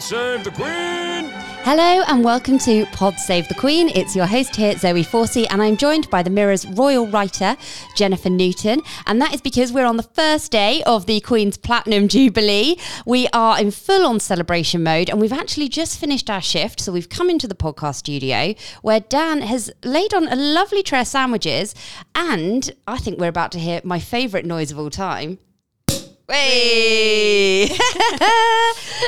Save the Queen! Hello and welcome to Pod Save the Queen. It's your host here, Zoe Forsey, and I'm joined by the Mirror's royal writer, Jennifer Newton. And that is because we're on the first day of the Queen's Platinum Jubilee. We are in full on celebration mode, and we've actually just finished our shift. So we've come into the podcast studio where Dan has laid on a lovely tray of sandwiches, and I think we're about to hear my favourite noise of all time. Hey!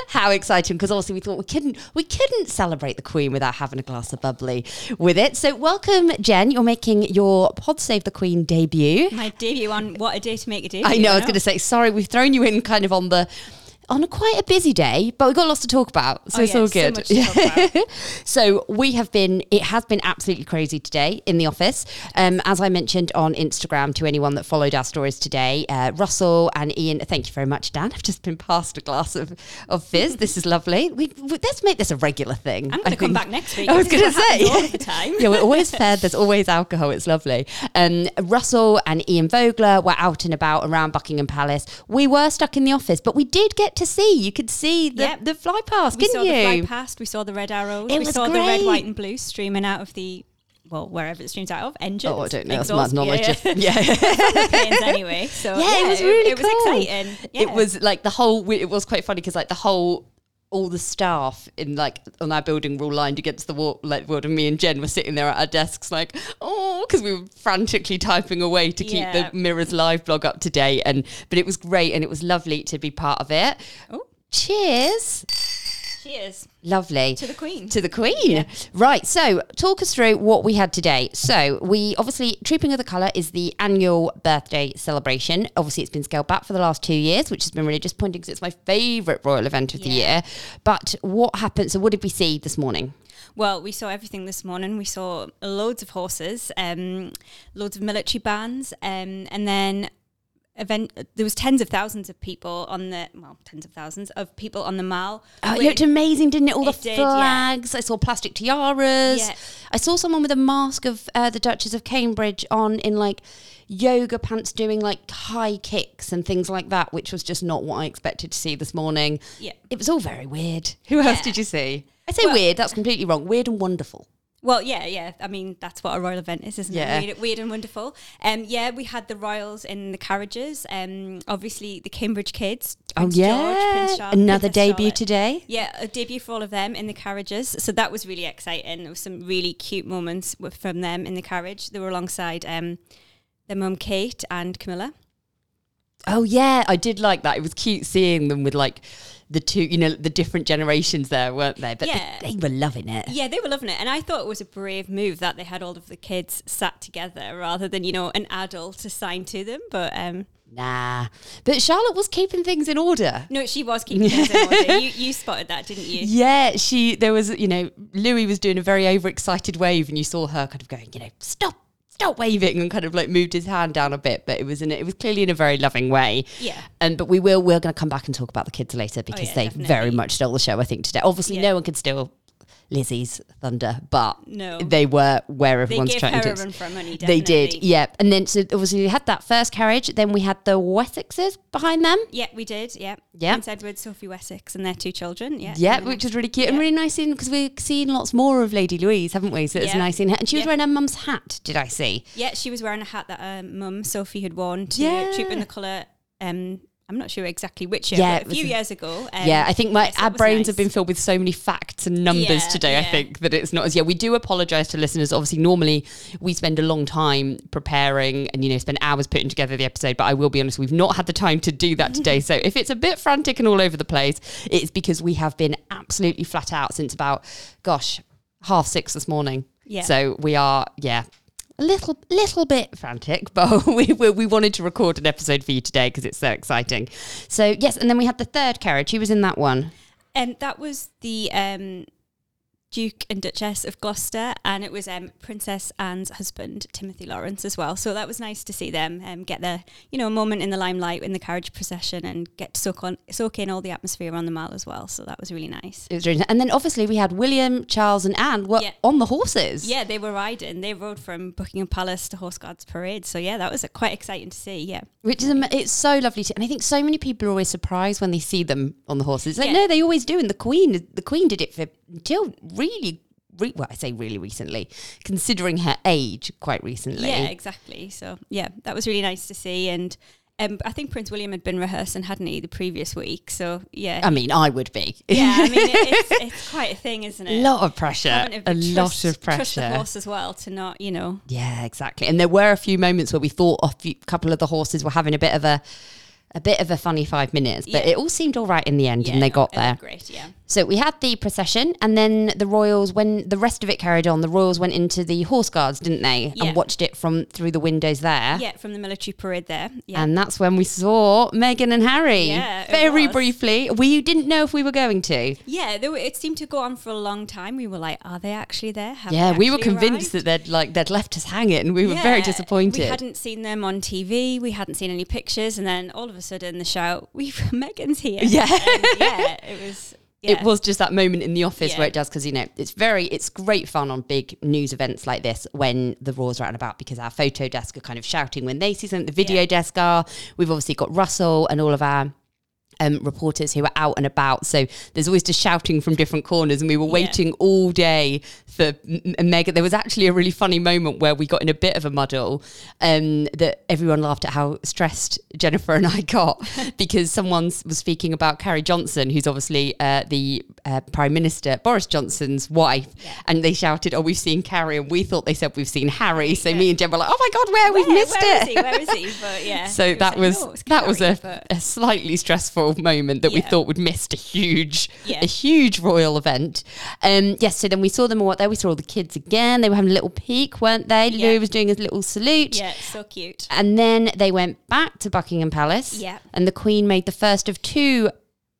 How exciting! Because obviously we thought we couldn't we couldn't celebrate the Queen without having a glass of bubbly with it. So welcome, Jen. You're making your Pod Save the Queen debut. My debut on what a day to make a debut. I know. I was going to say sorry. We've thrown you in kind of on the on a quite a busy day, but we've got lots to talk about, so Oh, it's yeah, all good. much to talk about. so we have been, it has been absolutely crazy today in the office. Um, as I mentioned on Instagram to anyone that followed our stories today, uh, Russell and Ian, thank you very much, Dan. I've just been passed a glass of, of fizz. This is lovely. We, we- let's make this a regular thing. I'm going to come back next week. I was going to say all the time. yeah, we're always fed. There's always alcohol. It's lovely. Um, Russell and Ian Vogler were out and about around Buckingham Palace. We were stuck in the office, but we did get to see. You could see the, Yep. the fly past, we didn't saw the fly past. We saw the red arrows. It we saw the red, white, and blue streaming out of the well, wherever it streams out of engines. Oh, I don't know. That's my knowledge. Yeah, yeah. yeah. planes anyway. So yeah, it was really it, cool. was exciting. Yeah. It was like the whole. It was quite funny because like the whole. All the staff in like on our building were all lined against the wall, like and me and Jen were sitting there at our desks, like oh, because we were frantically typing away to keep Yeah. the Mirror's live blog up to date. And but it was great, and it was lovely to be part of it. Oh. Cheers! Cheers Lovely. to the Queen. To the Queen. Right. So, talk us through what we had today. So, we obviously, Trooping of the Colour is the annual birthday celebration. Obviously, it's been scaled back for the last two years, which has been really disappointing because it's my favourite royal event of the year. But what happened? So, what did we see this morning? Well, we saw everything this morning. We saw loads of horses, um, loads of military bands, um, and then event. There was tens of thousands of people on the well, tens of thousands of people on the mall. Oh, it looked amazing, didn't it? All the It did, yeah. flags. I saw plastic tiaras. Yeah. I saw someone with a mask of uh, the Duchess of Cambridge on in like yoga pants doing like high kicks and things like that, which was just not what I expected to see this morning. Yeah. It was all very weird. Who else did you see? I say Well- weird, that's completely wrong. Weird and wonderful. Well, yeah, yeah. I mean, that's what a royal event is, isn't Yeah. it? Weird, weird and wonderful. Um, yeah, we had the royals in the carriages. Um, obviously the Cambridge kids. Prince oh, George, yeah. Prince Charles, Another Princess debut Charlotte. today. Yeah, a debut for all of them in the carriages. So that was really exciting. There was some really cute moments with, from them in the carriage. They were alongside um, their mum Kate and Camilla. Oh, yeah. I did like that. It was cute seeing them with like the two, you know, the different generations there, weren't they? But Yeah. they, they were loving it. Yeah, they were loving it. And I thought it was a brave move that they had all of the kids sat together rather than, you know, an adult assigned to them. But um, Nah. But Charlotte was keeping things in order. no, she was keeping things in order. You, you spotted that, didn't you? Yeah, she there was, you know, Louis was doing a very overexcited wave and you saw her kind of going, you know, stop, stop waving and kind of like moved his hand down a bit, but it was in it was clearly in a very loving way. Yeah. And but we will we're gonna come back and talk about the kids later because oh, yeah, they definitely. very much stole the show, I think, today. Obviously Yeah. no one could steal Lizzie's thunder, but No. they were where everyone's gave trying her to money, They did, yeah. And then so obviously we had that first carriage, then we had the Wessexes behind them. Yeah, we did. Yeah. Yeah. Prince Edward, Sophie Wessex, and their two children. Yeah. Yeah, which was really cute and really nice seeing because we've seen lots more of Lady Louise, haven't we? So it's Yeah. nice seeing her. And she was Yeah. wearing her mum's hat, did I see? Yeah, she was wearing a hat that um, mum Sophie had worn to Yeah. Trooping the Colour um, I'm not sure exactly which year, Yeah, but a few was- years ago. Um, yeah, I think my yes, our brains nice. have been filled with so many facts and numbers Yeah, today. I think that it's not as yeah. We do apologise to listeners. Obviously, normally we spend a long time preparing and you know spend hours putting together the episode. But I will be honest, we've not had the time to do that today. so if it's a bit frantic and all over the place, it's because we have been absolutely flat out since about gosh half six this morning. Yeah. So we are yeah a little little bit frantic, but we, we we wanted to record an episode for you today because it's so exciting. So yes, and then we had the third carriage. Who was in that one? And that was the um, Duke and Duchess of Gloucester, and it was um, Princess Anne's husband, Timothy Laurence, as well. So that was nice to see them um, get their, you know, a moment in the limelight in the carriage procession and get to soak on soak in all the atmosphere on the mall as well. So that was really nice. It was really, nice. and then obviously we had William, Charles, and Anne were Yeah. on the horses. Yeah, they were riding. They rode from Buckingham Palace to Horse Guards Parade. So yeah, that was quite exciting to see. Yeah. which is it's so lovely to, and I think so many people are always surprised when they see them on the horses. Like, Yeah. no, they always do, and the Queen, the Queen did it for until really. Re- well, I say really recently, considering her age, quite recently. Yeah, exactly. So yeah, that was really nice to see. And um, I think Prince William had been rehearsing, hadn't he, the previous week? So yeah, I mean, I would be. yeah. I mean, it, it's it's quite a thing, isn't it? a lot of pressure. A to lot trust- of Trust the pressure. horse as well to not, you know. Yeah, exactly. And there were a few moments where we thought a few, couple of the horses were having a bit of a a bit of a funny five minutes, but Yeah. it all seemed all right in the end, Yeah, and they got there. Great, yeah. So we had the procession, and then the royals. When the rest of it carried on, the royals went into the horse guards, didn't they? Yeah. And watched it from through the windows there. Yeah, from the military parade there. Yeah. And that's when we saw Meghan and Harry. Yeah, very briefly. We didn't know if we were going to. yeah, they were, it seemed to go on for a long time. We were like, are they actually there? Have yeah, we were convinced arrived? that they'd like they'd left us hanging. We were very disappointed. We hadn't seen them on TV. We hadn't seen any pictures, and then all of a sudden, the shout, "We Meghan's here!" Yeah. And yeah, it was. Yeah. It was just that moment in the office Yeah. where it does because you know it's very it's great fun on big news events like this when the roars are out and about because our photo desk are kind of shouting when they see something. The video Yeah. desk are. We've obviously got Russell and all of our. Um, reporters who were out and about, so there's always just shouting from different corners, and we were waiting all day for Meghan. There was actually a really funny moment where we got in a bit of a muddle, um, that everyone laughed at how stressed Jennifer and I got because someone was speaking about Carrie Johnson, who's obviously uh, the uh, Prime Minister Boris Johnson's wife, and they shouted, "Oh, we've seen Carrie," and we thought they said we've seen Harry. So me and Jen were like, "Oh my God, where, we've Where- missed where it." he? Where is he? But yeah. So it that was that was a, but- a slightly stressful moment that we Yeah. thought would missed a huge Yeah. a huge royal event. Um, yes, so then we saw them all out there. We saw all the kids again. They were having a little peek, weren't they? Yeah. Louis was doing his little salute. yeah, so cute. And then they went back to Buckingham Palace. Yeah. And the Queen made the first of two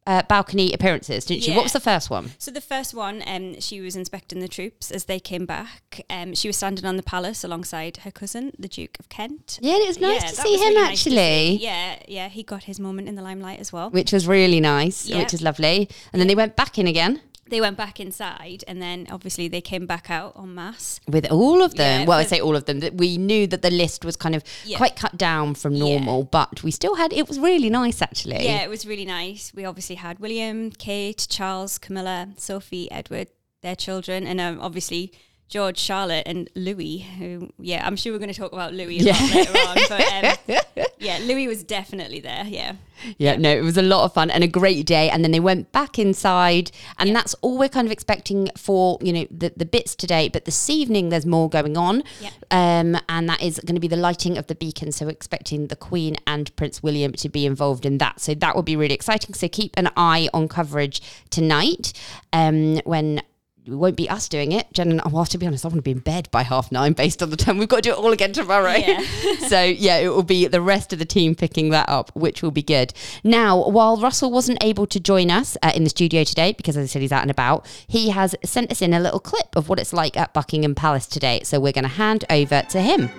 uh, balcony appearances, didn't she? Yeah. What was the first one? So the first one, um, she was inspecting the troops as they came back. Um, she was standing on the palace alongside her cousin, the Duke of Kent. Yeah, and it was nice Yeah, to see him really nice actually. see. Yeah, yeah, he got his moment in the limelight as well. Which was really nice, Yeah. which is lovely. And then they went back in again They went back inside, and then obviously they came back out en masse. with all of them. Yeah, well, I say all of them. That we knew that the list was kind of Yeah. quite cut down from normal, but we still had. It was really nice actually. Yeah, it was really nice. We obviously had William, Kate, Charles, Camilla, Sophie, Edward, their children, and um, obviously George, Charlotte, and Louis. Who, yeah, I'm sure we're going to talk about Louis a Yeah. lot later on. But um, yeah, Louis was definitely there. Yeah, Yeah, no, it was a lot of fun and a great day. And then they went back inside, and that's all we're kind of expecting for you know the the bits today. But this evening, there's more going on, Yeah. um, and that is going to be the lighting of the beacon. So we're expecting the Queen and Prince William to be involved in that. So that will be really exciting. So keep an eye on coverage tonight, um, when. It won't be us doing it. Jen and well, to be honest, I want to be in bed by half nine based on the time. We've got to do it all again tomorrow. Yeah. so yeah, it will be the rest of the team picking that up, which will be good. Now, while Russell wasn't able to join us uh, in the studio today because, as I said, he's out and about, he has sent us in a little clip of what it's like at Buckingham Palace today. So we're going to hand over to him.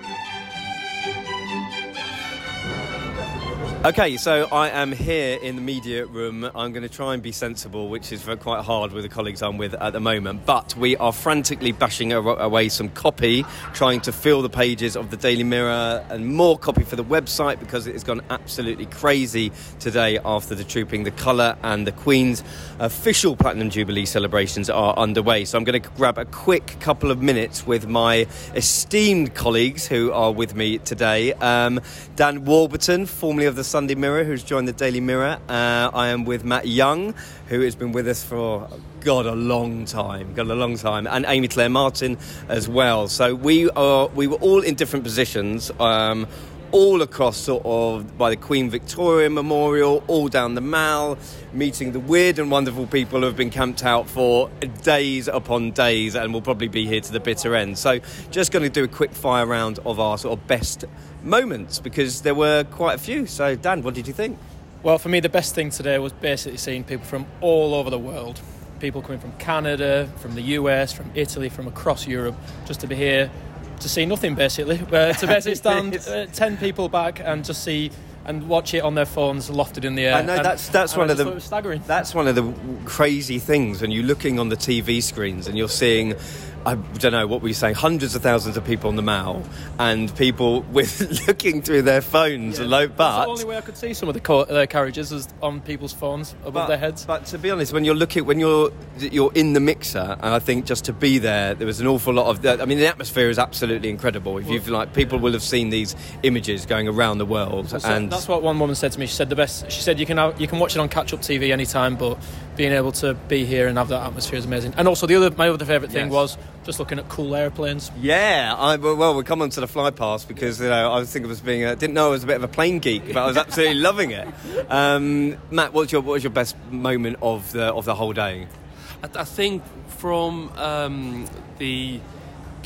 Okay, so I am here in the media room. I'm going to try and be sensible, which is quite hard with the colleagues I'm with at the moment. But we are frantically bashing away some copy, trying to fill the pages of the Daily Mirror and more copy for the website because it has gone absolutely crazy today after the Trooping the Colour and the Queen's official Platinum Jubilee celebrations are underway. So I'm going to grab a quick couple of minutes with my esteemed colleagues who are with me today. Um, Dan Warburton, formerly of the Sunday Mirror, who's joined the Daily Mirror. Uh, I am with Matt Young, who has been with us for, God, a long time. God, a long time. And Amy Clare Martin as well. So we, are, we were all in different positions. Um, all across sort of by the Queen Victoria Memorial, all down the Mall, meeting the weird and wonderful people who have been camped out for days upon days and will probably be here to the bitter end. So, just going to do a quick fire round of our sort of best moments because there were quite a few. So, Dan, what did you think? Well, for me, the best thing today was basically seeing people from all over the world. People coming from Canada, from the US, from Italy, from across Europe, just to be here to see nothing basically. Uh, to basically stand uh, ten people back and just see and watch it on their phones lofted in the air. I know and, that's that's one of the staggering. That's one of the crazy things when you're looking on the TV screens and you're seeing I don't know what were you saying, hundreds of thousands of people on the Mall and people with looking through their phones. Yeah. Low, but That's the only way I could see some of the co- uh, carriages is on people's phones above but, their heads. But to be honest, when you're looking, when you're you're in the mixer, and I think just to be there, there was an awful lot of. I mean, the atmosphere is absolutely incredible. If you've like, people will have seen these images going around the world, Well, and that's what one woman said to me. She said the best. She said you can have, you can watch it on catch up TV anytime, but being able to be here and have that atmosphere is amazing. And also the other my other favourite thing Yes. was just looking at cool airplanes. Yeah, I, well, we'll come on to the fly past because you know I was thinking of us being a, didn't know I was a bit of a plane geek, but I was absolutely loving it. Um, Matt, what's your what was your best moment of the of the whole day? I, I think from um, the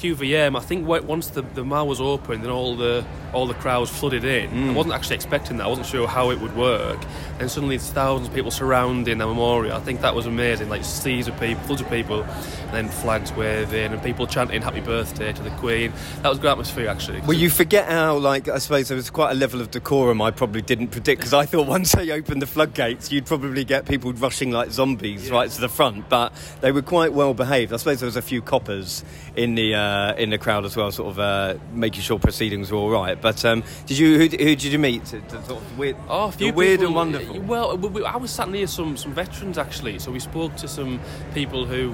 QVM, I think once the, the mall was open and all the all the crowds flooded in, I wasn't actually expecting that. I wasn't sure how it would work. And suddenly there's thousands of people surrounding the memorial. I think that was amazing. Like seas of people, floods of people, and then flags waving and people chanting "Happy Birthday" to the Queen. That was a good atmosphere actually. Well, you forget how, like, I suppose there was quite a level of decorum I probably didn't predict because I thought once they opened the floodgates, you'd probably get people rushing like zombies right to the front. But they were quite well behaved. I suppose there was a few coppers in the uh, in the crowd as well, sort of uh, making sure proceedings were all right. But um, did you who, who did you meet? Sort of weird, Oh, a few weird people- and wonderful. Well, we, we, I was sat near some, some veterans actually, so we spoke to some people who.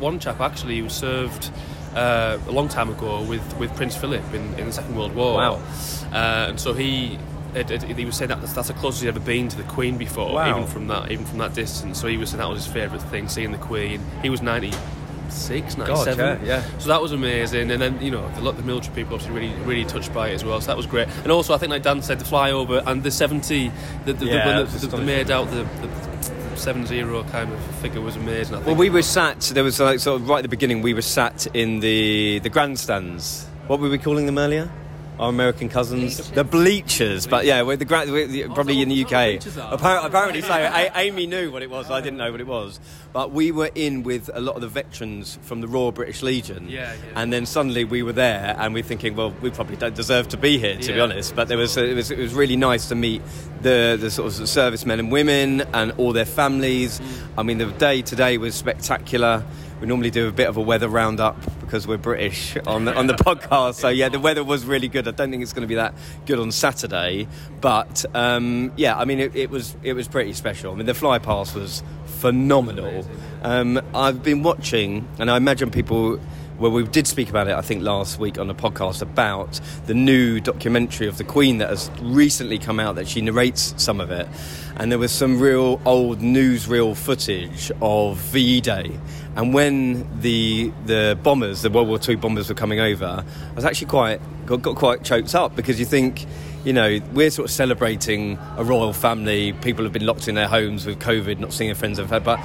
One chap actually who served uh, a long time ago with, with Prince Philip in, in the Second World War. Wow. Uh, and so he. It, it, he was saying that that's, that's the closest he'd ever been to the Queen before, Wow. even from that, even from that distance. So he was saying that was his favourite thing, seeing the Queen. He was ninety six, ninety seven. yeah, yeah. So that was amazing, and then you know the, lot- the military people obviously really really touched by it as well. So that was great, and also I think like Dan said, the flyover and the seventy, the, the, Yeah, the, the, made out the, the seven zero kind of figure was amazing. I think. Well, we were sat. There was like sort of right at the beginning. We were sat in the the grandstands. What were we calling them earlier? Our American cousins, the bleachers. But yeah, we're the gra- we're the, probably in the UK. Appar- apparently, so A- Amy knew what it was. I didn't know what it was. But we were in with a lot of the veterans from the Royal British Legion. Yeah, yeah. And then suddenly we were there, and we're thinking, well, we probably don't deserve to be here, to be honest. But there was it was it was really nice to meet the the sort of servicemen and women and all their families. Mm. I mean, the day today was spectacular. We normally do a bit of a weather roundup because we're British on the, on the podcast. So yeah, the weather was really good. I don't think it's going to be that good on Saturday, but um, yeah, I mean it, it was it was pretty special. I mean the fly pass was phenomenal. Um, I've been watching, and I imagine people. Well, we did speak about it, I think, last week on the podcast about the new documentary of the Queen that has recently come out that she narrates some of it. And there was some real old newsreel footage of VE Day. And when the the bombers, the World War II bombers were coming over, I was actually quite got, got quite choked up because you think, you know, we're sort of celebrating a royal family. People have been locked in their homes with COVID, not seeing their friends. But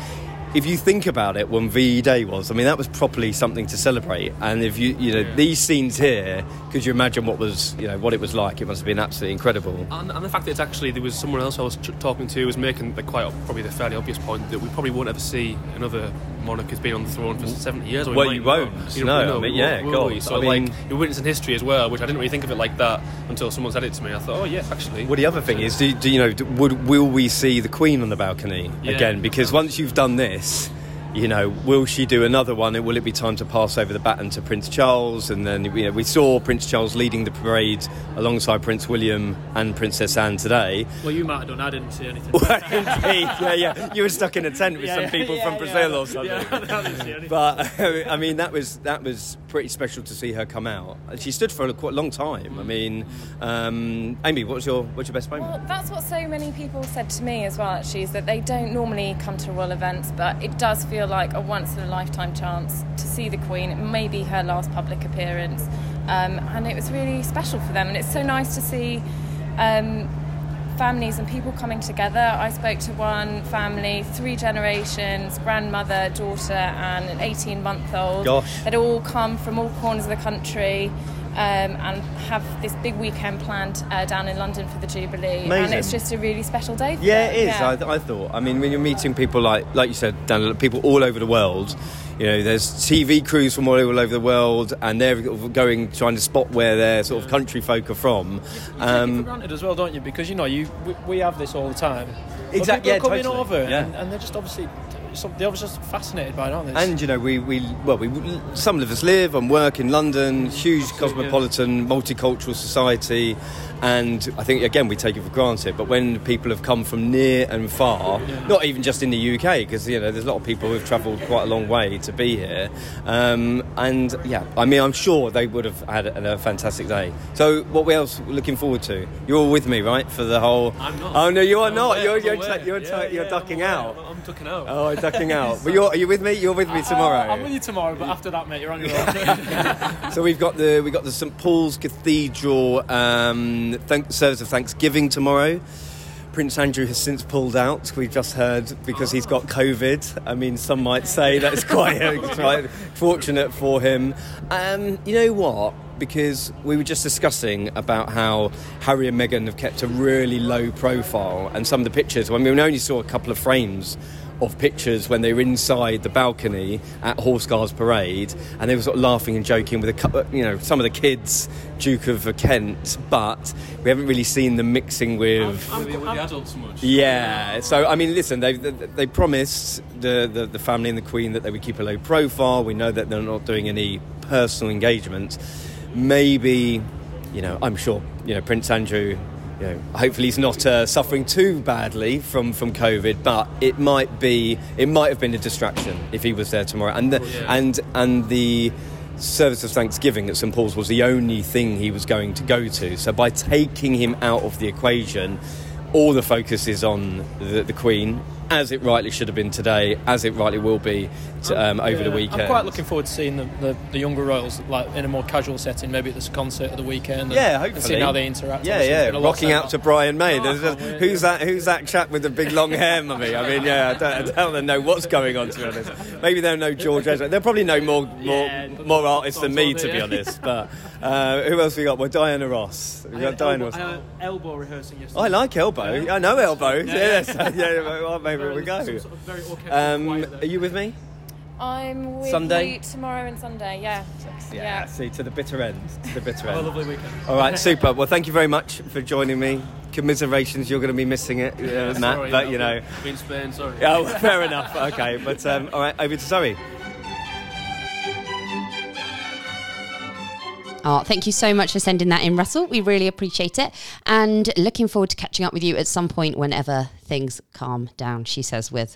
if you think about it, when VE Day was, I mean, that was properly something to celebrate. And if you, you know, these scenes here, could you imagine what was, you know, what it was like? It must have been absolutely incredible. And, and the fact that it's actually there was someone else I was t- talking to who was making the quite probably the fairly obvious point that we probably won't ever see another monarch who's been on the throne for 70 years. Or we Well, you won't. You No, know, I mean, yeah, will we? God. So I mean- like you're witnessing history as well, which I didn't really think of it like that until someone said it to me. I thought, oh yeah, actually. Well, the other thing is, do, do you know, would, will we see the Queen on the balcony Yeah. again? Because once you've done this, Gómez. You know, will she do another one? And will it be time to pass over the baton to Prince Charles? And then you know, we saw Prince Charles leading the parade alongside Prince William and Princess Anne today. Well, you might have done. I didn't see anything. Indeed, yeah, yeah. You were stuck in a tent with Yeah, some yeah, people yeah, from yeah. Brazil or something. Yeah, I didn't see anything. But I mean, that was that was pretty special to see her come out. She stood for a quite long time. I mean, um, Amy, what's your what's your best moment? Well, that's what so many people said to me as well, actually, is that they don't normally come to royal events, but it does feel like a once in a lifetime chance to see the Queen. It may be her last public appearance, um, and it was really special for them. And it's so nice to see. Um, families and people coming together. I spoke to one family, three generations, grandmother, daughter, and an 18 month old. Gosh. They'd all come from all corners of the country. Um, and have this big weekend planned uh, down in London for the Jubilee, and it's just a really special day. For Yeah, them. it is. Yeah. I, I thought. I mean, when you're meeting people like, like you said, Dan, people all over the world. You know, there's TV crews from all over the world, and they're going trying to spot where their sort of country folk are from. You take it for Um, granted as well, don't you? Because you know, you we, we have this all the time. But Exact- people yeah, are coming totally. over, Yeah. and, and they're just obviously some, they're obviously just fascinated by it, aren't they? and you know, we, we well, we some of us live and work in London, huge cosmopolitan, multicultural society, and I think again we take it for granted. But when people have come from near and far, not even just in the UK, because you know there's a lot of people who've travelled quite a long way to be here, um, and yeah, I mean I'm sure they would have had a, a fantastic day. So what else looking forward to? You're all with me, right, for the whole? I'm not. Oh no, you are I'm not. aware, You're I'm you're, ta- you're, ta- Yeah, you're yeah, ducking I'm out. I'm ducking out. Oh, ducking out. But you're, are you with me? You're with me tomorrow. Uh, I'm with you tomorrow, but after that, mate, you're on your own. So we've got the we got the St Paul's Cathedral um, thank, service of Thanksgiving tomorrow. Prince Andrew has since pulled out. We've just heard because he's got COVID. I mean, some might say that's quite, quite fortunate for him. Um, you know what? Because we were just discussing about how Harry and Meghan have kept a really low profile, and some of the pictures. I mean, we only saw a couple of frames of pictures when they were inside the balcony at Horse Guards Parade, and they were sort of laughing and joking with a couple, you know, some of the kids, Duke of Kent, but we haven't really seen them mixing with. With, the- with the adults much. Yeah. So I mean, listen, they they, they promised the, the the family and the Queen that they would keep a low profile. We know that they're not doing any personal engagement. Maybe, you know, I'm sure, you know, Prince Andrew. You know, hopefully he's not uh, suffering too badly from, from COVID, but it might be it might have been a distraction if he was there tomorrow. And the, yeah. and and the service of Thanksgiving at St Paul's was the only thing he was going to go to. So by taking him out of the equation, all the focus is on the, the Queen, as it rightly should have been today, as it rightly will be to, um, over the weekend. I'm quite looking forward to seeing the, the, the younger royals like in a more casual setting, maybe at this concert of the weekend. And, Yeah, and hopefully. seeing how they interact. Yeah, Obviously, yeah, been a lot rocking out to Brian May. Oh, There's I just- who's yeah. that? Who's that chap with the big long hair, mummy? I mean, yeah, I don't, I don't know what's going on to be honest. Maybe they'll know George Ezra. They'll probably know more more, Yeah, more artists than me, sounds to be yeah. honest. But uh, who else we got? Well, Diana Ross. We I got had Diana elbow, Ross. I had elbow rehearsing yesterday. I like elbow. Yeah. I know elbow. Yeah. Yes, yeah. Well, Very we go. little- sort of very orchestral Um, are you with me? I'm with Sunday? you tomorrow and Sunday. Yeah. Yeah. See, to the bitter end. To the bitter Have a end. lovely weekend. All right, super. Well, thank you very much for joining me. Commiserations, you're going to be missing it, uh, Matt. Sorry, but I've you know, been- been Spain. Sorry. oh, fair enough. Okay, but um, all right, over to Zoe. Oh, thank you so much for sending that in, Russell. We really appreciate it. And looking forward to catching up with you at some point whenever things calm down, she says with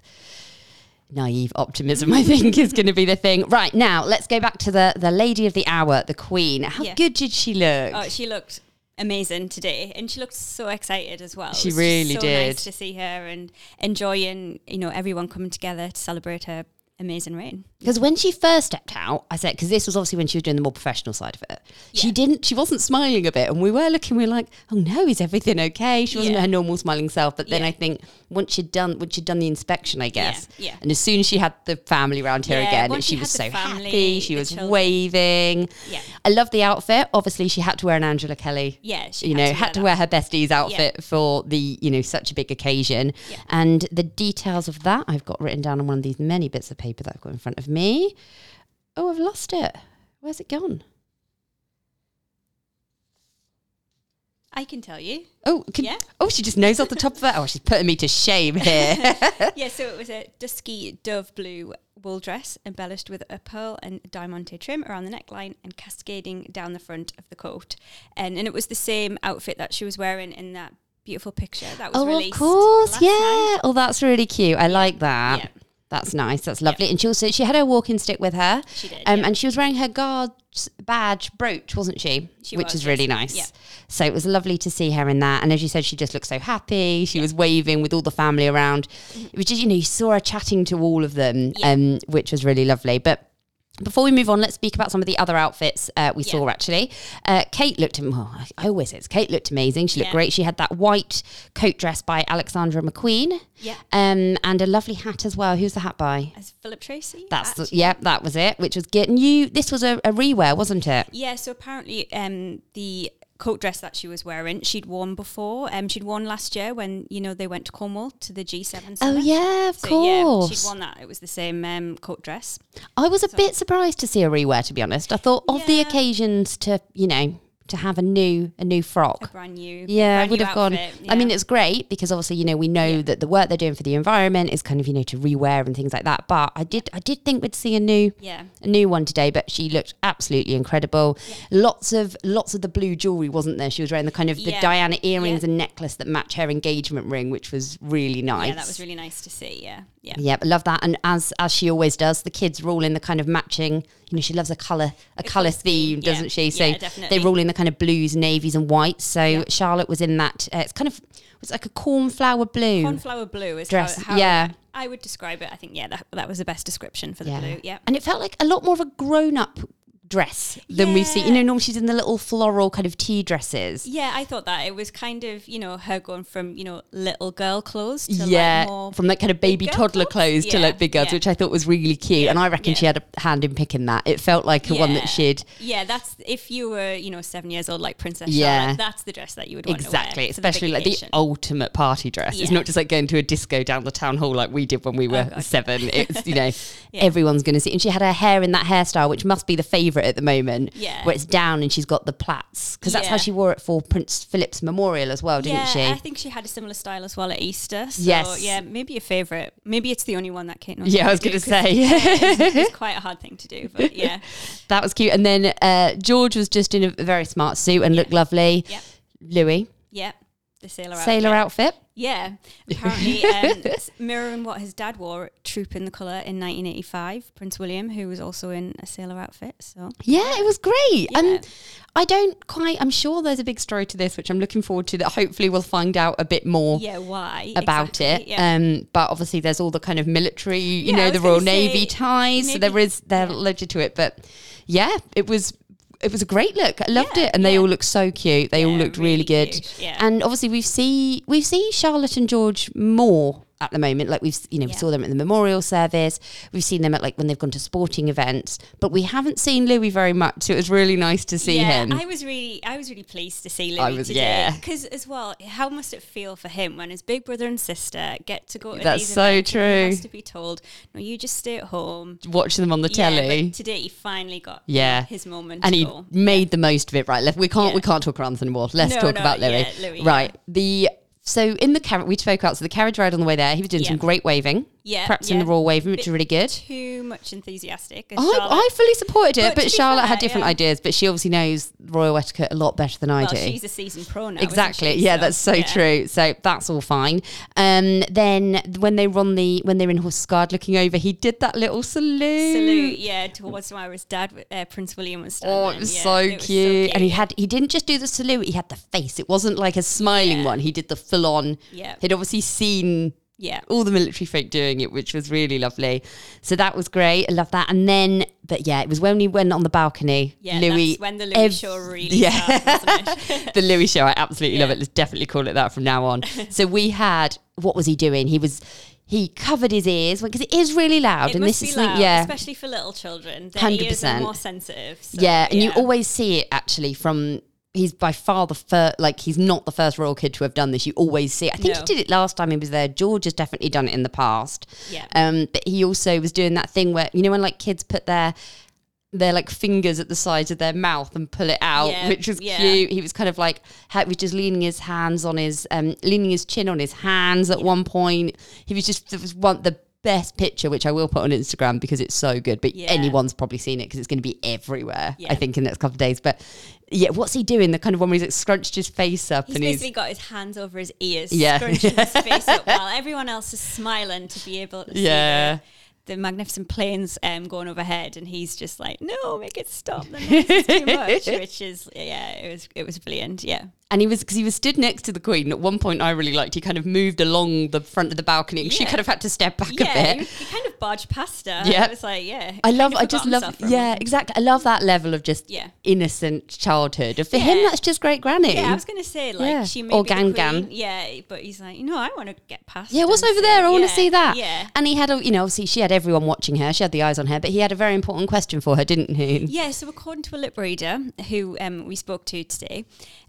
naive optimism, I think is going to be the thing. Right, now let's go back to the, the lady of the hour, the queen. How Yeah. good did she look? Oh, she looked amazing today, and she looked so excited as well. She really so did. Nice to see her and enjoying, you know, everyone coming together to celebrate her amazing Reign. Because when she first stepped out, I said, because this was obviously when she was doing the more professional side of it. She didn't, she wasn't smiling a bit. And we were looking, we were like, oh no, is everything okay? She wasn't Yeah. her normal smiling self. But then Yeah. I think once she'd done, once she'd done the inspection, I guess. yeah. And as soon as she had the family around her Yeah, again, she she was so family, happy. She was children. waving. Yeah. I love the outfit. Obviously, she had to wear an Angela Kelly. Yeah, she you had know, to had to wear her besties outfit for the, you know, such a big occasion. Yeah. And the details of that I've got written down on one of these many bits of paper that I've got in front of me. Oh, I've lost it. Where's it gone? I can tell you. Oh, can, Yeah. oh, she just knows off the top of her. Oh, she's putting me to shame here. yeah, so it was a dusky dove blue wool dress embellished with a pearl and diamante trim around the neckline and cascading down the front of the coat. And and it was the same outfit that she was wearing in that beautiful picture that was oh, of course, yeah. night. Oh, that's really cute. I like that. Yeah. That's nice. That's lovely. And she also she had her walking stick with her. She did, Um, yeah. and she was wearing her guard's badge brooch, wasn't she? She Which was, is really nice. Yeah. So it was lovely to see her in that. And as you said, she just looked so happy. She was waving with all the family around. It was just, you know, you saw her chatting to all of them, um, which was really lovely. But before we move on, let's speak about some of the other outfits uh, we Yeah. saw actually. Uh, Kate looked, well, I- always say it's Kate looked amazing. She looked Yeah. great. She had that white coat dress by Alexander McQueen. Yeah. Um, and a lovely hat as well. Who's the hat by? As Philip Treacy. That's the, yeah, that was it, which was good. And you, this was a, a rewear, wasn't it? Yeah, so apparently um, the coat dress that she was wearing, she'd worn before. Um, she'd worn last year when, you know, they went to Cornwall to the G7 Oh yeah, of So, course. yeah, she'd worn that. It was the same um, coat dress. I was a bit surprised to see a rewear. To be honest, I thought of the occasions to you know to have a new a new frock. A brand new. Yeah, brand would new have gone. outfit, I mean, it's great because obviously, you know, we know Yeah. that the work they're doing for the environment is kind of, you know, to rewear and things like that. But I did, I did think we'd see a new, Yeah. a new one today. But she looked absolutely incredible. Lots of, lots of the blue jewelry, wasn't there? She was wearing the kind of the Yeah. Diana earrings Yeah. and necklace that match her engagement ring, which was really nice. Yeah, that was really nice to see. Yeah, yeah. Yep, I love that. And as as she always does, the kids rule in the kind of matching. You know, she loves a color a color colour theme, theme, yeah. doesn't she? So Yeah, they rule in the kind of blues, navies, and whites. So Yeah. Charlotte was in that. Uh, it's kind of it was like a cornflower blue. Cornflower blue is Dress, how, how yeah. I would describe it. I think yeah, that, that was the best description for the blue. Yeah. and it felt like a lot more of a grown up dress than we've seen. You know, normally she's in the little floral kind of tea dresses. Yeah, I thought that it was kind of you know her going from you know little girl clothes to yeah, like from that kind of baby toddler clothes? clothes to like big girls, yeah. which I thought was really cute. and I reckon yeah. she had a hand in picking that. It felt like a one that she'd Yeah, that's if you were you know seven years old like Princess Yeah. Charlotte, that's the dress that you would want Exactly, to wear. to the especially like the ultimate party dress. It's not just like going to a disco down the town hall like we did when we oh were God. seven. It's you know Yeah. everyone's going to see. And she had her hair in that hairstyle, which must be the favourite at the moment. Yeah. where it's down and she's got the plaits because that's how she wore it for Prince Philip's memorial as well, didn't yeah, she? I think she had a similar style as well at Easter. So, Yes. Yeah, maybe a favourite. Maybe it's the only one that Kate knows. Yeah, I was going to say. yeah, it's, it's quite a hard thing to do, but yeah. that was cute. And then uh, George was just in a very smart suit and looked lovely. Yep. Louis, Yeah. The sailor sailor outfit. outfit. Yeah, apparently um, mirroring what his dad wore at Trooping the Colour in 1985. Prince William, who was also in a sailor outfit. So Yeah, it was great. Yeah. And I don't quite, I'm sure there's a big story to this, which I'm looking forward to that hopefully we'll find out a bit more yeah, why about Exactly, it. Yeah. Um, but obviously there's all the kind of military, you Yeah, know, the Royal Navy ties. so there is, there yeah. legend to it. But yeah, it was, it was a great look. I loved Yeah, it. And they yeah. all looked so cute. They all looked really, really good. yeah. And obviously we've seen, we've seen Charlotte and George more at the moment. Like we've, you know, we saw them at the memorial service. We've seen them at like when they've gone to sporting events, but we haven't seen Louis very much. So it was really nice to see yeah, him. I was really, I was really pleased to see Louis was- today. yeah. because as well, how must it feel for him when his big brother and sister get to go to That's these so events and he true. has to be told, no, you just stay at home. Watch them on the Yeah, telly. today he finally got Yeah. his moment. and he made the most of it. Right, we can't Yeah. we can't talk around anymore. Let's No, talk no, about Louis. yeah, Louis, right, yeah. the so in the carriage we spoke out. So the carriage ride on the way there, he was doing Yeah. some great waving. Yeah, practicing yeah. the royal waving, which is really good. too much enthusiastic. I, Charlotte- I fully supported it, But but, to be Charlotte had fair, different yeah. ideas. But she obviously knows royal etiquette a lot better than I well, do. she's a seasoned pro now. isn't Exactly. she? Yeah, that's so yeah. true. So that's all fine. Um, then when they were on the when they were in horse guard looking over, he did that little salute. Salute, yeah, towards where his dad, uh, Prince William, was standing. Oh, it was yeah, so cute. And he had he didn't just do the salute, he had the face. It wasn't like a smiling Yeah. one. He did the full on. Yeah. He'd obviously seen Yeah. all the military folk doing it, which was really lovely. So that was great. I love that. And then but yeah, it was when we went on the balcony. Yeah, Louis that's when the Louis show really yeah. started, the Louis show. I absolutely love it. Let's definitely call it that from now on. so we had what was he doing? He was he covered his ears because it is really loud, It and this is loud, yeah, especially for little children. Are 100%. more sensitive. so, yeah, and you always see it actually from. He's by far the first, like he's not the first royal kid to have done this. You always see. I think he did it last time he was there. George has definitely done it in the past. Yeah. Um, but he also was doing that thing where you know when like kids put their their like fingers at the sides of their mouth and pull it out, Yeah, which was yeah. cute. He was kind of like he was just leaning his hands on his um leaning his chin on his hands at one point. He was just it was one the best picture which I will put on Instagram because it's so good. But Yeah. anyone's probably seen it because it's going to be everywhere. Yeah. I think in the next couple of days. But yeah, what's he doing? The kind of one where he's like scrunched his face up He's and he's basically got his hands over his ears, Yeah. scrunching his face up while everyone else is smiling to be able to Yeah. see the, the magnificent planes um, going overhead, and he's just like, "No, make it stop! The noise is too much." Which is, yeah, it was it was brilliant. Yeah, And he was because he was stood next to the Queen. At one point, I really liked. He kind of moved along the front of the balcony. She kind of had to step back yeah, a bit. he kind of barged past her. Yeah. it was like, yeah, I love. I just love. himself for a Yeah, exactly. I love that level of just Yeah. innocent childhood. For him, that's just great granny. Yeah, I was gonna say like Yeah. she may Or the Gan. Yeah, but he's like, you know, I want to get past. Yeah, what's over see- there? I want to yeah, see that. Yeah, And he had a, you know, obviously she had everyone watching her. She had the eyes on her, but he had a very important question for her, didn't he? Yeah, so according to a lip reader who um, we spoke to today,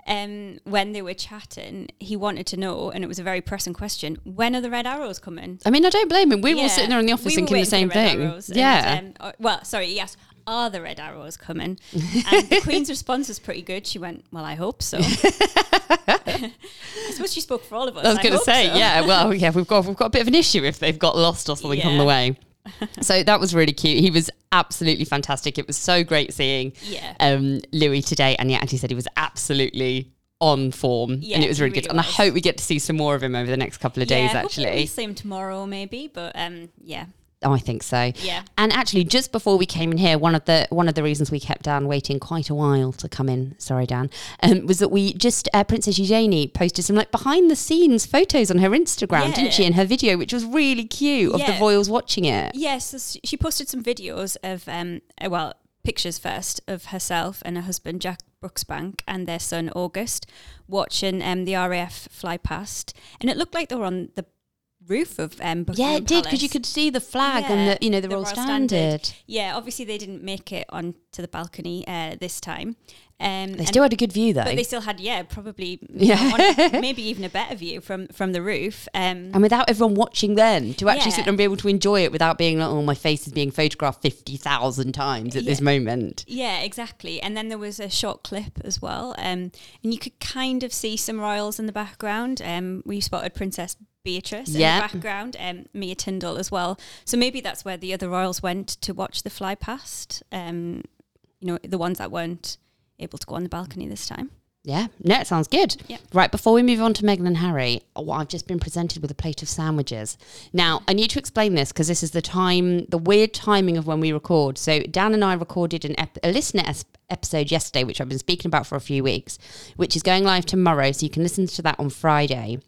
um, when they were chatting, he wanted to know, and it was a very pressing question: When are the red arrows coming? I mean, I don't blame him. We were all sitting there in the office we thinking the same thing. arrows, and, yeah. um, uh, well, sorry, yes. Are the red arrows coming? And the Queen's response was pretty good. She went, "Well, I hope so." I suppose she spoke for all of us. I was going to say, so. yeah. Well, yeah, we've got we've got a bit of an issue if they've got lost or something on the way. so that was really cute. He was absolutely fantastic. It was so great seeing Yeah. um, Louis today, and yeah, as he said, he was absolutely on form, Yeah, and it was he really good. really And I hope we get to see some more of him over the next couple of days. Yeah, hopefully Actually, see him tomorrow, maybe. But um, yeah, I think so. Yeah. And actually, just before we came in here, one of the one of the reasons we kept Dan waiting quite a while to come in, sorry Dan, um, was that we just uh, Princess Eugenie posted some like behind the scenes photos on her Instagram, didn't she, in her video, which was really cute of the royals watching it. Yes, so she posted some videos of, um, uh, well, pictures first of herself and her husband Jack Brooksbank and their son August watching um, the RAF fly past, and it looked like they were on the roof of um, Buckingham Yeah, it did because you could see the flag and the you know the, royal standard. Yeah, obviously they didn't make it onto the balcony uh, this time. Um, They still had a good view though. but they still had, yeah, probably, Yeah. maybe even a better view from from the roof. Um, and without everyone watching then, to actually Yeah. sit and be able to enjoy it without being like, oh, my face is being photographed 50,000 times at this moment. Yeah, exactly. And then there was a short clip as well, um, and you could kind of see some royals in the background. Um, we spotted Princess Beatrice Yeah. in the background, um, Mia Tindall as well. So maybe that's where the other royals went to watch the fly past. Um, you know, the ones that weren't able to go on the balcony this time. Yeah, no, it sounds good. Yeah. Right, before we move on to Meghan and Harry, oh, I've just been presented with a plate of sandwiches. Now, I need to explain this because this is the time, the weird timing of when we record. So, Dan and I recorded an ep- a listener es- episode yesterday, which I've been speaking about for a few weeks, which is going live tomorrow. So, you can listen to that on Friday.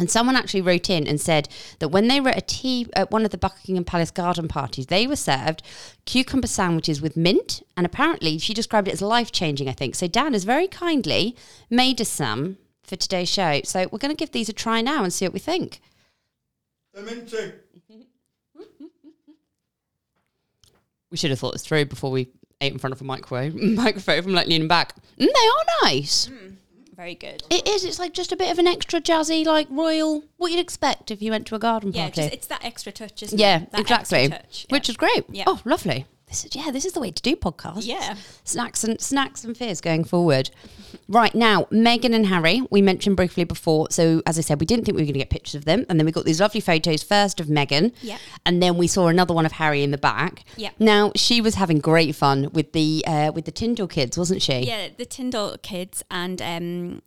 And someone actually wrote in and said that when they were at a tea at one of the Buckingham Palace garden parties, they were served cucumber sandwiches with mint. And apparently, she described it as life changing, I think. So, Dan has very kindly made us some for today's show. So, we're going to give these a try now and see what we think. They're minty. we should have thought this through before we ate in front of a microwave, microphone from like leaning back. Mm, they are nice. Very good. It is. It's like just a bit of an extra jazzy, like royal. What you'd expect if you went to a garden Yeah, party. just, it's that extra touch, isn't yeah, it? That extra exactly. touch. Which is great. Yeah. Oh, lovely. This is yeah. This is the way to do podcasts. Yeah. Snacks and snacks and fears going forward. right now, Meghan and Harry. We mentioned briefly before. So as I said, we didn't think we were going to get pictures of them, and then we got these lovely photos first of Meghan. Yeah. And then we saw another one of Harry in the back. Yeah. Now she was having great fun with the uh, with the Tindall kids, wasn't she? Yeah, the Tindall kids and um,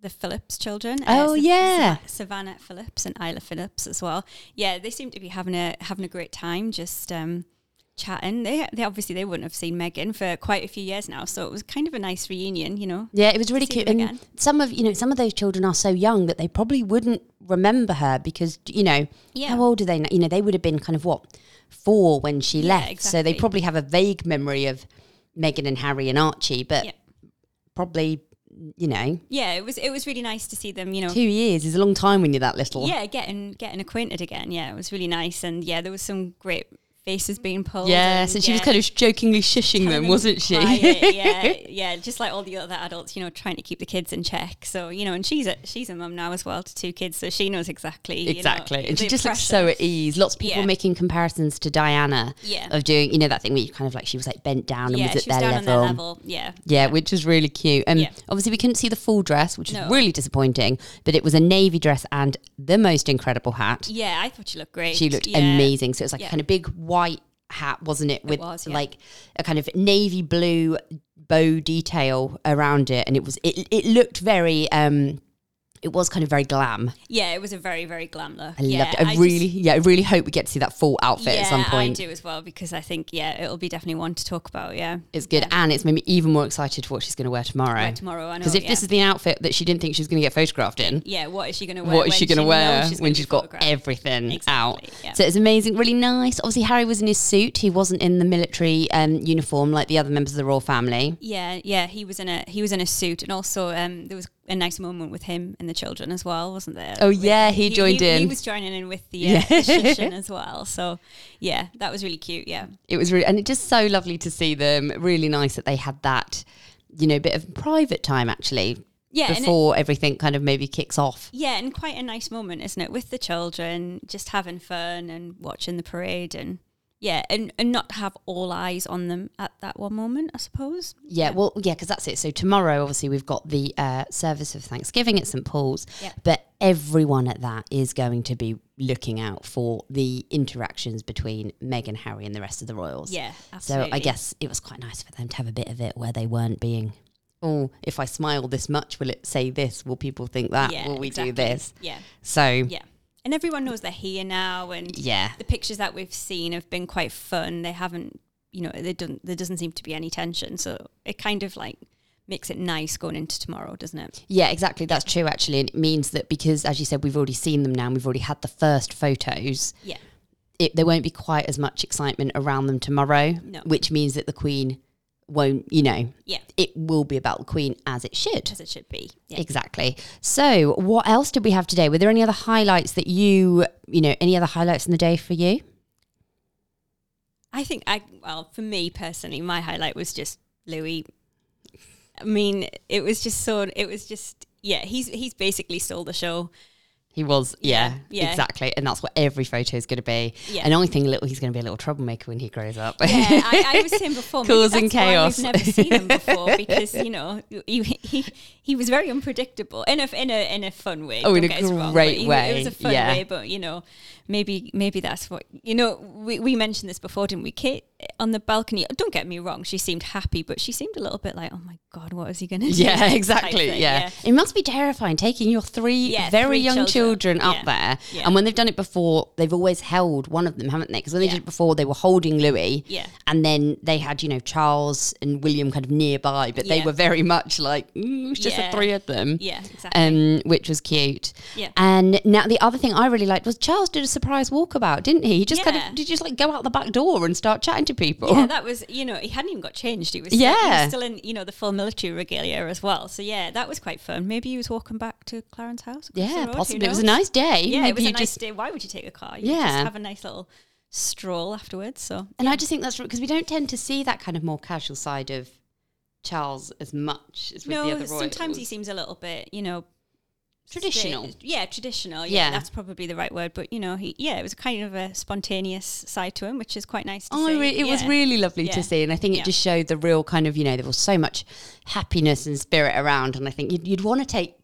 the Phillips children. Oh, Sav- yeah. Savannah Phillips and Isla Phillips as well. Yeah, they seem to be having a having a great time, just um, chatting. They they obviously they wouldn't have seen Meghan for quite a few years now, so it was kind of a nice reunion, you know. Yeah, it was really cute. And again. some of you know, some of those children are so young that they probably wouldn't remember her because you know, Yeah. how old are they? now? You know, they would have been kind of what four when she Yeah, left, so they probably have a vague memory of Meghan and Harry and Archie, but Yeah. probably you know, Yeah, it was it was really nice to see them, you know. two years is a long time when you're that little. Yeah, getting getting acquainted again. Yeah, it was really nice, and yeah, there was some great faces being pulled. Yes, and, and she was kind of jokingly shushing telling them, wasn't she? quiet, yeah, yeah, just like all the other adults, you know, trying to keep the kids in check. So you know, and she's a she's a mum now as well to two kids, so she knows exactly you know, Exactly. and she just looks so at ease. Lots of people Yeah. making comparisons to Diana Yeah. of doing, you know, that thing where you kind of like she was like bent down and Yeah, was at was their level. their level. Yeah, Yeah, which was really cute. And Yeah. obviously, we couldn't see the full dress, which was No. really disappointing. But it was a navy dress and the most incredible hat. yeah. I thought she looked great. She looked Yeah. amazing. So it was like Yeah. a kind of big white hat, wasn't it? With was, yeah. like a kind of navy blue bow detail around it, and it was it. It looked very. um It was kind of very glam. Yeah, it was a very very glam look. I yeah, loved it. I, just- really, yeah, I really hope we get to see that full outfit yeah, at some point. I do as well because I think yeah, it'll be definitely one to talk about. Yeah, It's good, and it's made me even more excited for what she's going to wear tomorrow. Wear tomorrow, I know, Because if yeah. this is the outfit that she didn't think she was going to get photographed in, yeah. What is she going to wear? what is when she going to wear she's when she's got everything out? Exactly, yeah. So it's amazing, really nice. Obviously, Harry was in his suit. He wasn't in the military um, uniform like the other members of the royal family. Yeah, yeah, he was in a he was in a suit, and also um, there was a nice moment with him and the children as well, wasn't there? Oh, yeah, he joined He in. He was joining in with the, uh, Yeah. the as well. So yeah, that was really cute. Yeah, It was really, and it's just so lovely to see them. Really nice that they had that, you know, bit of private time actually. Yeah, and it- Before everything kind of maybe kicks off. yeah, and quite a nice moment, isn't it, with the children, just having fun and watching the parade, and yeah, and and not have all eyes on them at that one moment, I suppose. Yeah, well, yeah, because that's it. So tomorrow, obviously, we've got the uh, service of Thanksgiving at St Paul's, Yeah. but everyone at that is going to be looking out for the interactions between Meghan, Harry, and the rest of the royals. Yeah, absolutely. So I guess it was quite nice for them to have a bit of it where they weren't being. Oh, if I smile this much, will it say this? Will people think that? Yeah, will we exactly. do this? Yeah. So Yeah. And everyone knows they're here now and Yeah. the pictures that we've seen have been quite fun. They haven't you know, they don't there doesn't seem to be any tension. So it kind of like makes it nice going into tomorrow, doesn't it? Yeah, exactly. That's true, actually. And it means that because, as you said, we've already seen them now and we've already had the first photos, Yeah. it, there won't be quite as much excitement around them tomorrow, No. which means that the Queen won't, you know, Yeah. it will be about the Queen as it should. As it should be. Yeah. Exactly. So, what else did we have today? Were there any other highlights that you, you know, any other highlights in the day for you? I think I well, for me personally, my highlight was just Louis. I mean, it was just so it was just yeah, he's he's basically stole the show. He was, yeah, Yeah, yeah. exactly, and that's what every photo is going to be. Yeah. And I think little, he's going to be a little troublemaker when he grows up. Yeah, I, I was him before, causing chaos. We've never seen him before because you know he, he he was very unpredictable in a in a in a fun way. Oh, in a wrong, great he- way, It was a fun yeah. way, but you know, maybe maybe that's what you know. We we mentioned this before, didn't we? Kate on the balcony. Don't get me wrong, she seemed happy, but she seemed a little bit like, oh my god, what is he going to do? Yeah, exactly. thing, Yeah. It must be terrifying taking your three Yeah, very three young children, children. up Yeah. there. Yeah. And when they've done it before, they've always held one of them, haven't they? Because when they Yeah. did it before, they were holding Louis. Yeah. And then they had, you know, Charles and William kind of nearby, but they were very much like, mm, it's just the three of them. Yeah, exactly. Um, which was cute. Yeah. And now the other thing I really liked was Charles did a surprise walkabout, didn't he? He just kind of did just like go out the back door and start chatting to people. Yeah, that was you know he hadn't even got changed. He was still, he Yeah. was still in you know the full military regalia as well. So yeah, that was quite fun. Maybe he was walking back to Clarence House. Yeah, road, possibly. It was a nice day. Yeah, Maybe it was a nice just- day. Why would you take a car? You Yeah. just have a nice little stroll afterwards. So And I just think that's because we don't tend to see that kind of more casual side of Charles as much as with the other royals. sometimes he seems a little bit you know. Traditional. yeah, traditional. Yeah, Yeah. that's probably the right word. But you know, he yeah, it was kind of a spontaneous side to him, which is quite nice to Oh, see. re- it was really lovely Yeah. to see, and I think it Yeah. just showed the real kind of you know there was so much happiness and spirit around, and I think you'd, you'd want to take,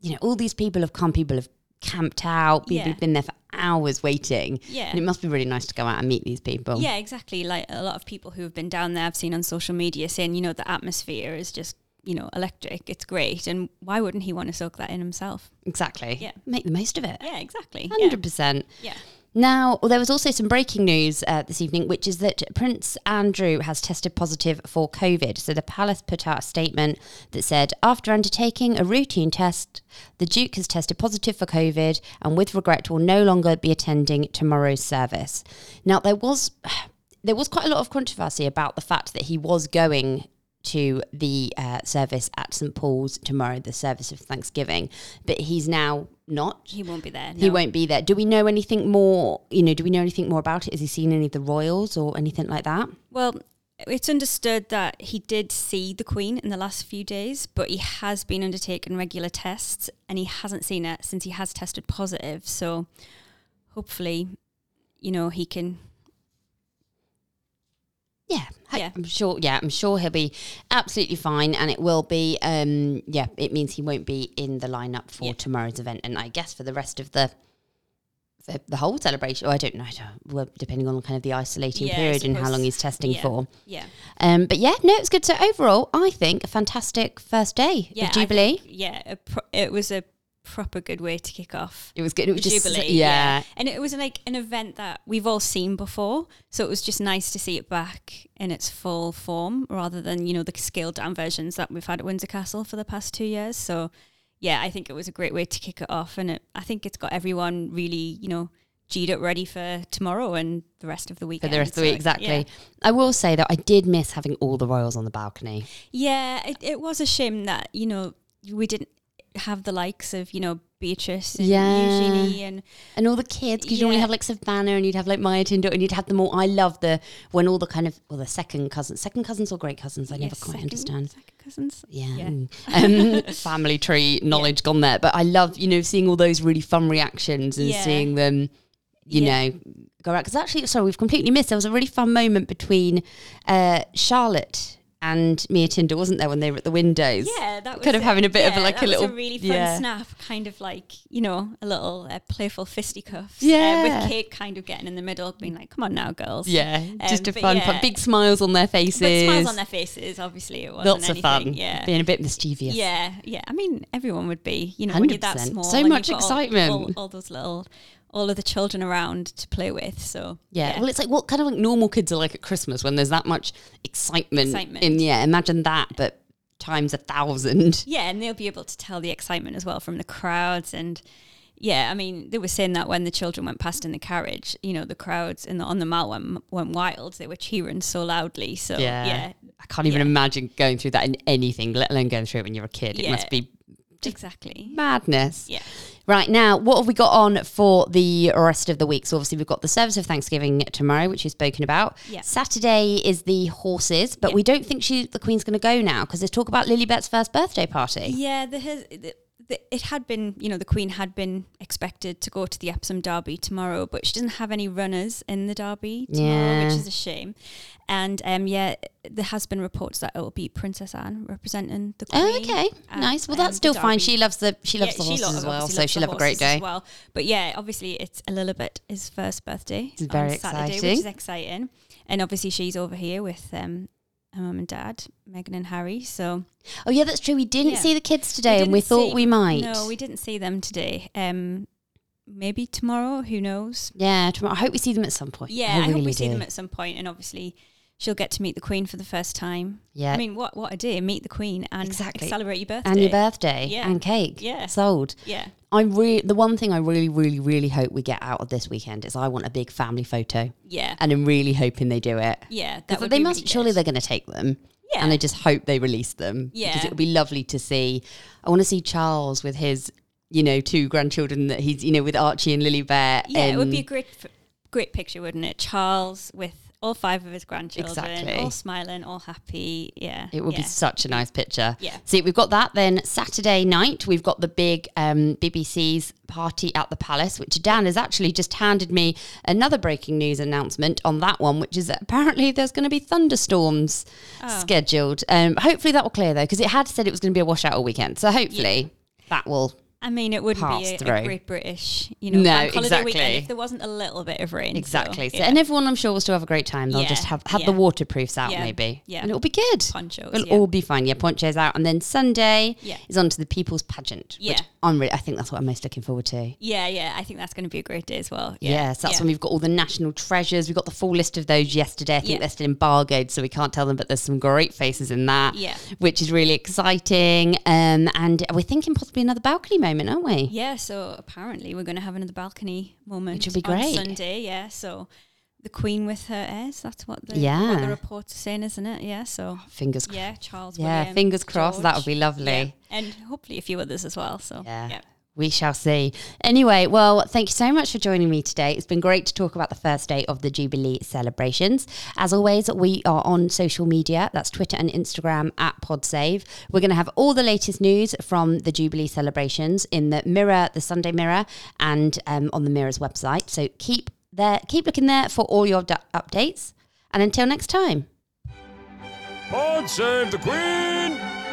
you know, all these people have come, people have camped out, people Yeah. have been there for hours waiting, Yeah. and it must be really nice to go out and meet these people. Yeah, exactly. Like a lot of people who have been down there, I've seen on social media saying, you know, the atmosphere is just, you know, electric. It's great. And why wouldn't he want to soak that in himself? exactly. Yeah. make the most of it. Yeah, exactly. Hundred percent. Yeah. Now, there was also some breaking news uh, this evening, which is that Prince Andrew has tested positive for COVID. So the palace put out a statement that said, after undertaking a routine test, the Duke has tested positive for COVID and with regret will no longer be attending tomorrow's service. Now, there was there was quite a lot of controversy about the fact that he was going to the uh, service at St Paul's tomorrow, the service of Thanksgiving, but he's now not. He won't be there. He won't be there. Do we know anything more? You know, do we know anything more about it? Has he seen any of the royals or anything like that? Well, it's understood that he did see the Queen in the last few days, but he has been undertaking regular tests and he hasn't seen it since he has tested positive. So hopefully, you know, he can. Yeah, Yeah. I'm sure. Yeah, I'm sure he'll be absolutely fine, and it will be. Um, yeah, it means he won't be in the lineup for Yeah. tomorrow's event, and I guess for the rest of the the, the whole celebration. Oh, I don't know, I don't- well, depending on kind of the isolating Yeah, period and how long he's testing yeah, for. Yeah. Um, but yeah, no, it's good. So overall, I think a fantastic first day Yeah. of Jubilee. think- yeah. Pro- it was a proper good way to kick off. it was good. It was just Jubilee, yeah. And it was like an event that we've all seen before. So it was just nice to see it back in its full form rather than, you know, the scaled down versions that we've had at Windsor Castle for the past two years. So yeah, I think it was a great way to kick it off. And it, I think it's got everyone really, you know, G'd up ready for tomorrow and the rest of the week. For the rest of the week, exactly. I will say that I did miss having all the royals on the balcony. Yeah, it, it was a shame that, you know, we didn't have the likes of, you know, Beatrice and Yeah. Eugenie and and all the kids because you only have like Savannah and you'd have like Mia Tindall and you'd have them all. I love the when all the kind of well the second cousins, second cousins or great cousins. I yeah, never quite second- understand. Second cousins. Yeah, Yeah. um, family tree knowledge gone there, but I love you know seeing all those really fun reactions and Yeah. seeing them, you Yeah. know, go out. Because actually, sorry, we've completely missed. There was a really fun moment between uh, Charlotte and Mia Tindall, wasn't there, when they were at the windows? Yeah, that was kind of it. having a bit of Yeah, like that a was little really fun yeah. snap, kind of like you know a little uh, playful fisticuffs. Yeah. uh, with Kate kind of getting in the middle, being like, "Come on now, girls." Yeah, just Um, a fun, yeah. fun, big smiles on their faces. Smiles on their faces. Obviously, it wasn't Lots of fun. anything, Yeah. Being a bit mischievous. Yeah, yeah. I mean, everyone would be, you know, when you're that 100%. small. So much got all- excitement. All, all those little, all of the children around to play with. So Yeah. Well, it's like what kind of like normal kids are like at Christmas when there's that much excitement. Excitement. In yeah, imagine that, but times a thousand. Yeah, and they'll be able to tell the excitement as well from the crowds and yeah, I mean, they were saying that when the children went past in the carriage, you know, the crowds in the, on the mall went, went wild. They were cheering so loudly. So yeah, yeah. I can't even Yeah. imagine going through that in anything, let alone going through it when you're a kid. It Yeah. must be exactly. madness. Yeah. Right now, what have we got on for the rest of the week? So obviously we've got the service of Thanksgiving tomorrow, which we've spoken about. Saturday is the horses, but we don't think she the Queen's going to go now because there's talk about Lilibet's first birthday party. Yeah, there has, the, the, it had been, you know, the Queen had been expected to go to the Epsom Derby tomorrow, but she doesn't have any runners in the Derby tomorrow, which is a shame. And um, yeah, there has been reports that it will be Princess Anne representing the Queen. Oh, okay, at, nice. Well, um, that's the still fine. She loves the she loves Yeah, the horses lo- as well, so loves she'll have a great day. As well. But yeah, obviously it's a little bit his first birthday. It's very Saturday, exciting. which is exciting. And obviously she's over here with um, her mum and dad, Meghan and Harry. So Oh yeah, that's true. We didn't Yeah. see the kids today, and we thought see- we might. No, we didn't see them today. Um, maybe tomorrow. Who knows? Yeah, tomorrow. I hope we see them at some point. Yeah, I, really hope we see them at some point, and obviously. She'll get to meet the Queen for the first time. Yeah. I mean, what what a day! Meet the Queen and Exactly. celebrate your birthday. and your birthday Yeah. and cake. Yeah. sold. Yeah. I really the one thing I really, really, really hope we get out of this weekend is I want a big family photo, Yeah. and I'm really hoping they do it. Yeah. That would they must really surely they're going to take them. Yeah. and I just hope they release them Yeah. because it would be lovely to see. I want to see Charles with his, you know, two grandchildren that he's, you know, with Archie and Lilibet. Yeah, it would be a great, great picture, wouldn't it? Charles with all five of his grandchildren, Exactly. all smiling, all happy. Yeah, It would be such a nice picture. Yeah. See, we've got that. Then Saturday night, we've got the big um, BBC's party at the Palace, which Dan has actually just handed me another breaking news announcement on that one, which is that apparently there's going to be thunderstorms Oh. scheduled. Um, hopefully that will clear though, because it had said it was going to be a washout all weekend. So hopefully that will. I mean, it wouldn't be a, a great British, you know, No, bank holiday exactly. weekend if there wasn't a little bit of rain. Exactly. So, yeah. and everyone, I'm sure, will still have a great time. They'll Yeah, just have, have the waterproofs out, Yeah, maybe. yeah. And it'll be good. Ponchos, It'll yeah. all be fine. Yeah, ponchos out. And then Sunday Yeah. is on to the People's Pageant, which Yeah. I'm really, I think that's what I'm most looking forward to. yeah, yeah, I think that's going to be a great day as well. Yeah, Yes, that's yeah. when we've got all the national treasures. We got the full list of those yesterday. I think Yeah. they're still embargoed, so we can't tell them, but there's some great faces in that, Yeah. which is really exciting. Um, and we're thinking possibly another balcony moment, aren't we? Yeah, so apparently we're going to have another balcony moment Which would be on great. Sunday. Yeah, so the Queen with her heirs. That's what the, what the reports are saying, isn't it? Yeah. So oh, Fingers yeah, Charles. Yeah, William, fingers crossed, that would be lovely. Yeah. and hopefully a few others as well. So Yeah. yeah. We shall see. Anyway, well, thank you so much for joining me today. It's been great to talk about the first day of the Jubilee celebrations. As always, we are on social media. That's Twitter and Instagram at PodSave. We're going to have all the latest news from the Jubilee celebrations in the Mirror, the Sunday Mirror, and um, on the Mirror's website. So keep there, keep looking there for all your updates. And until next time. Pod save the Queen!